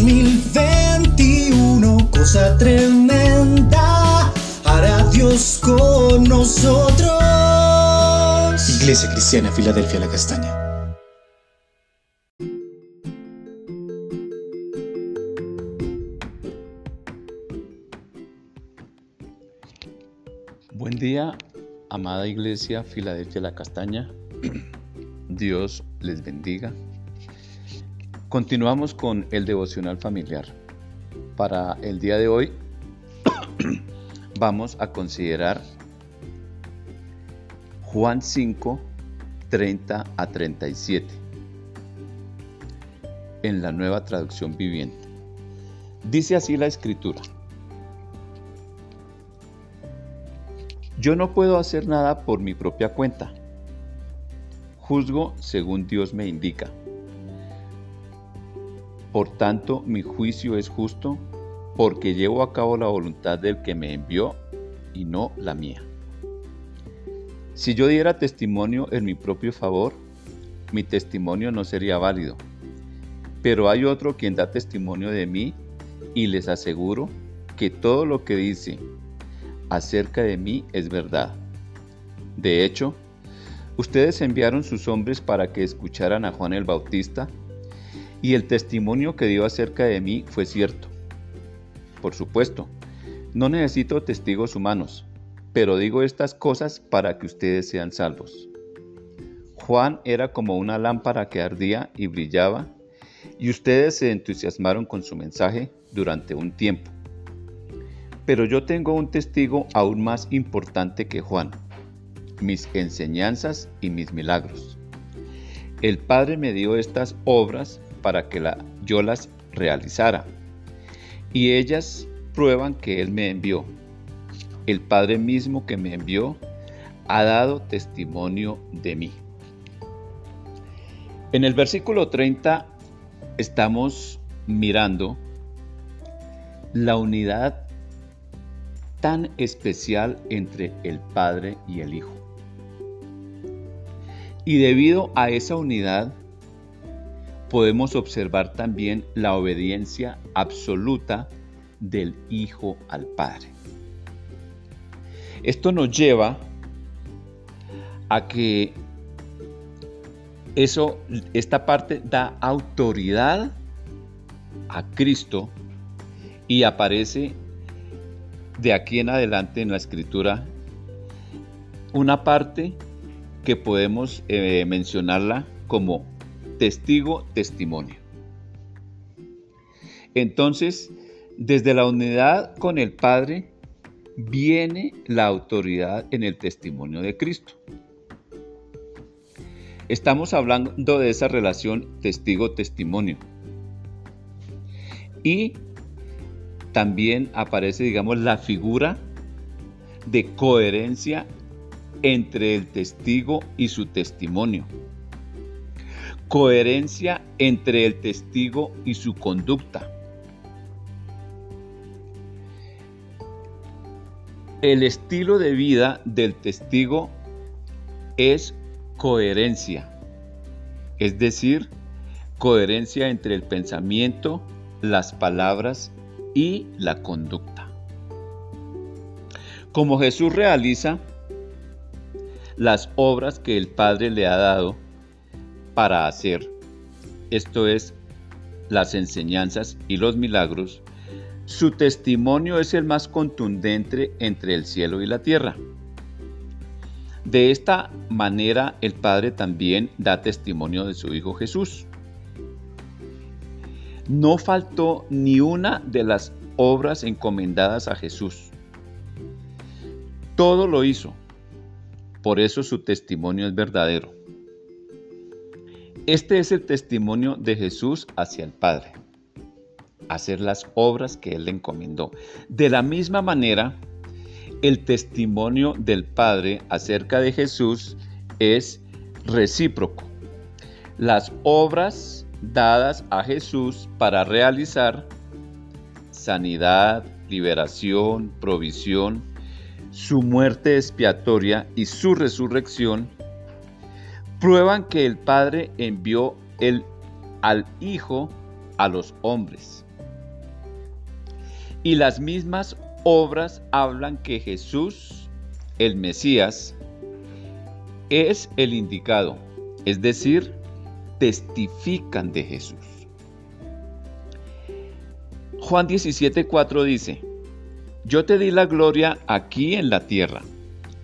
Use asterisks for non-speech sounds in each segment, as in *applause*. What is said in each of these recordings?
2021, cosa tremenda, hará Dios con nosotros. Iglesia Cristiana, Filadelfia, la Castaña. Buen día, amada Iglesia Filadelfia La Castaña. *clears throat* Dios les bendiga. Continuamos con el devocional familiar. Para el día de hoy *coughs* vamos a considerar Juan 5, 30 a 37 en la nueva traducción viviente. Dice así la escritura. Yo no puedo hacer nada por mi propia cuenta. Juzgo según Dios me indica. Por tanto, mi juicio es justo porque llevo a cabo la voluntad del que me envió y no la mía. Si yo diera testimonio en mi propio favor, mi testimonio no sería válido. Pero hay otro quien da testimonio de mí y les aseguro que todo lo que dice acerca de mí es verdad. De hecho, ustedes enviaron sus hombres para que escucharan a Juan el Bautista y el testimonio que dio acerca de mí fue cierto. Por supuesto, no necesito testigos humanos, pero digo estas cosas para que ustedes sean salvos. Juan era como una lámpara que ardía y brillaba, y ustedes se entusiasmaron con su mensaje durante un tiempo. Pero yo tengo un testigo aún más importante que Juan, mis enseñanzas y mis milagros. El Padre me dio estas obras para que la, yo las realizara. Y ellas prueban que Él me envió. El Padre mismo que me envió ha dado testimonio de mí. En el versículo 30 estamos mirando la unidad tan especial entre el Padre y el Hijo. Y debido a esa unidad, podemos observar también la obediencia absoluta del Hijo al Padre. Esto nos lleva a que eso, esta parte da autoridad a Cristo y aparece de aquí en adelante en la escritura una parte que podemos eh, mencionarla como testigo, testimonio. Entonces, desde la unidad con el Padre viene la autoridad en el testimonio de Cristo. Estamos hablando de esa relación testigo-testimonio. Y también aparece, digamos, la figura de coherencia entre el testigo y su testimonio coherencia entre el testigo y su conducta. El estilo de vida del testigo es coherencia, es decir, coherencia entre el pensamiento, las palabras y la conducta. Como Jesús realiza las obras que el Padre le ha dado, para hacer, esto es, las enseñanzas y los milagros, su testimonio es el más contundente entre el cielo y la tierra. De esta manera el Padre también da testimonio de su Hijo Jesús. No faltó ni una de las obras encomendadas a Jesús. Todo lo hizo. Por eso su testimonio es verdadero. Este es el testimonio de Jesús hacia el Padre, hacer las obras que Él le encomendó. De la misma manera, el testimonio del Padre acerca de Jesús es recíproco. Las obras dadas a Jesús para realizar sanidad, liberación, provisión, su muerte expiatoria y su resurrección prueban que el Padre envió el, al Hijo a los hombres. Y las mismas obras hablan que Jesús, el Mesías, es el indicado, es decir, testifican de Jesús. Juan 17:4 dice, yo te di la gloria aquí en la tierra,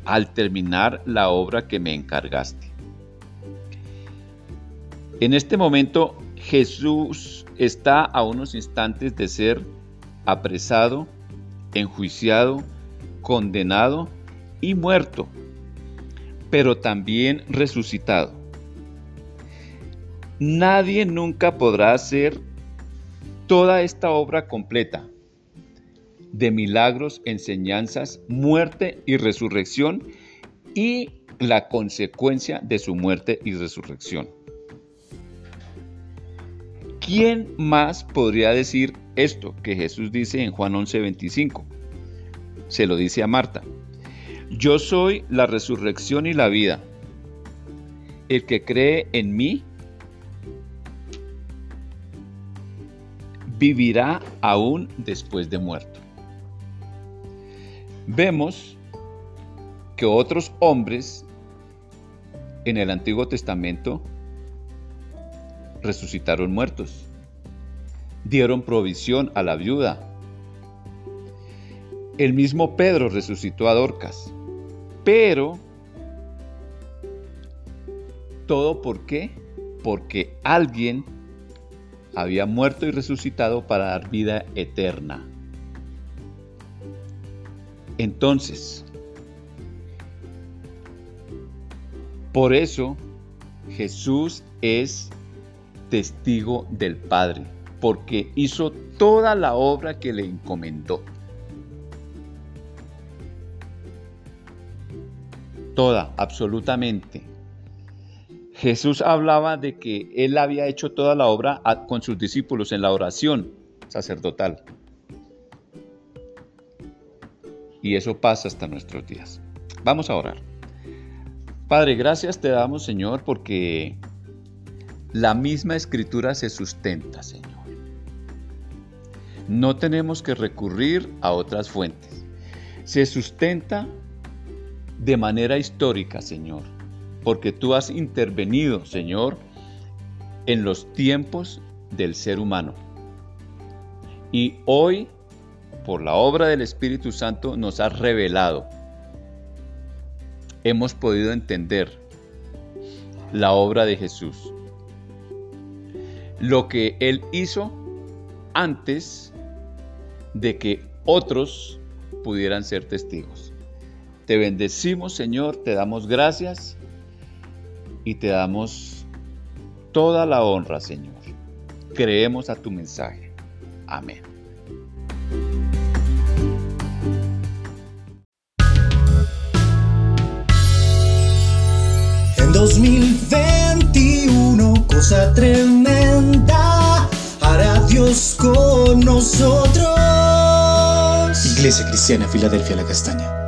al terminar la obra que me encargaste. En este momento Jesús está a unos instantes de ser apresado, enjuiciado, condenado y muerto, pero también resucitado. Nadie nunca podrá hacer toda esta obra completa de milagros, enseñanzas, muerte y resurrección y la consecuencia de su muerte y resurrección. ¿Quién más podría decir esto que Jesús dice en Juan 11:25? Se lo dice a Marta. Yo soy la resurrección y la vida. El que cree en mí vivirá aún después de muerto. Vemos que otros hombres en el Antiguo Testamento resucitaron muertos, dieron provisión a la viuda. El mismo Pedro resucitó a Dorcas, pero todo por qué? Porque alguien había muerto y resucitado para dar vida eterna. Entonces, por eso Jesús es testigo del Padre, porque hizo toda la obra que le encomendó. Toda, absolutamente. Jesús hablaba de que él había hecho toda la obra con sus discípulos en la oración sacerdotal. Y eso pasa hasta nuestros días. Vamos a orar. Padre, gracias te damos, Señor, porque la misma escritura se sustenta, Señor. No tenemos que recurrir a otras fuentes. Se sustenta de manera histórica, Señor, porque tú has intervenido, Señor, en los tiempos del ser humano. Y hoy, por la obra del Espíritu Santo, nos has revelado. Hemos podido entender la obra de Jesús lo que Él hizo antes de que otros pudieran ser testigos. Te bendecimos, Señor, te damos gracias y te damos toda la honra, Señor. Creemos a tu mensaje. Amén. En 2021, cosa tremenda, Con nosotros. Iglesia Cristiana Filadelfia La Castaña.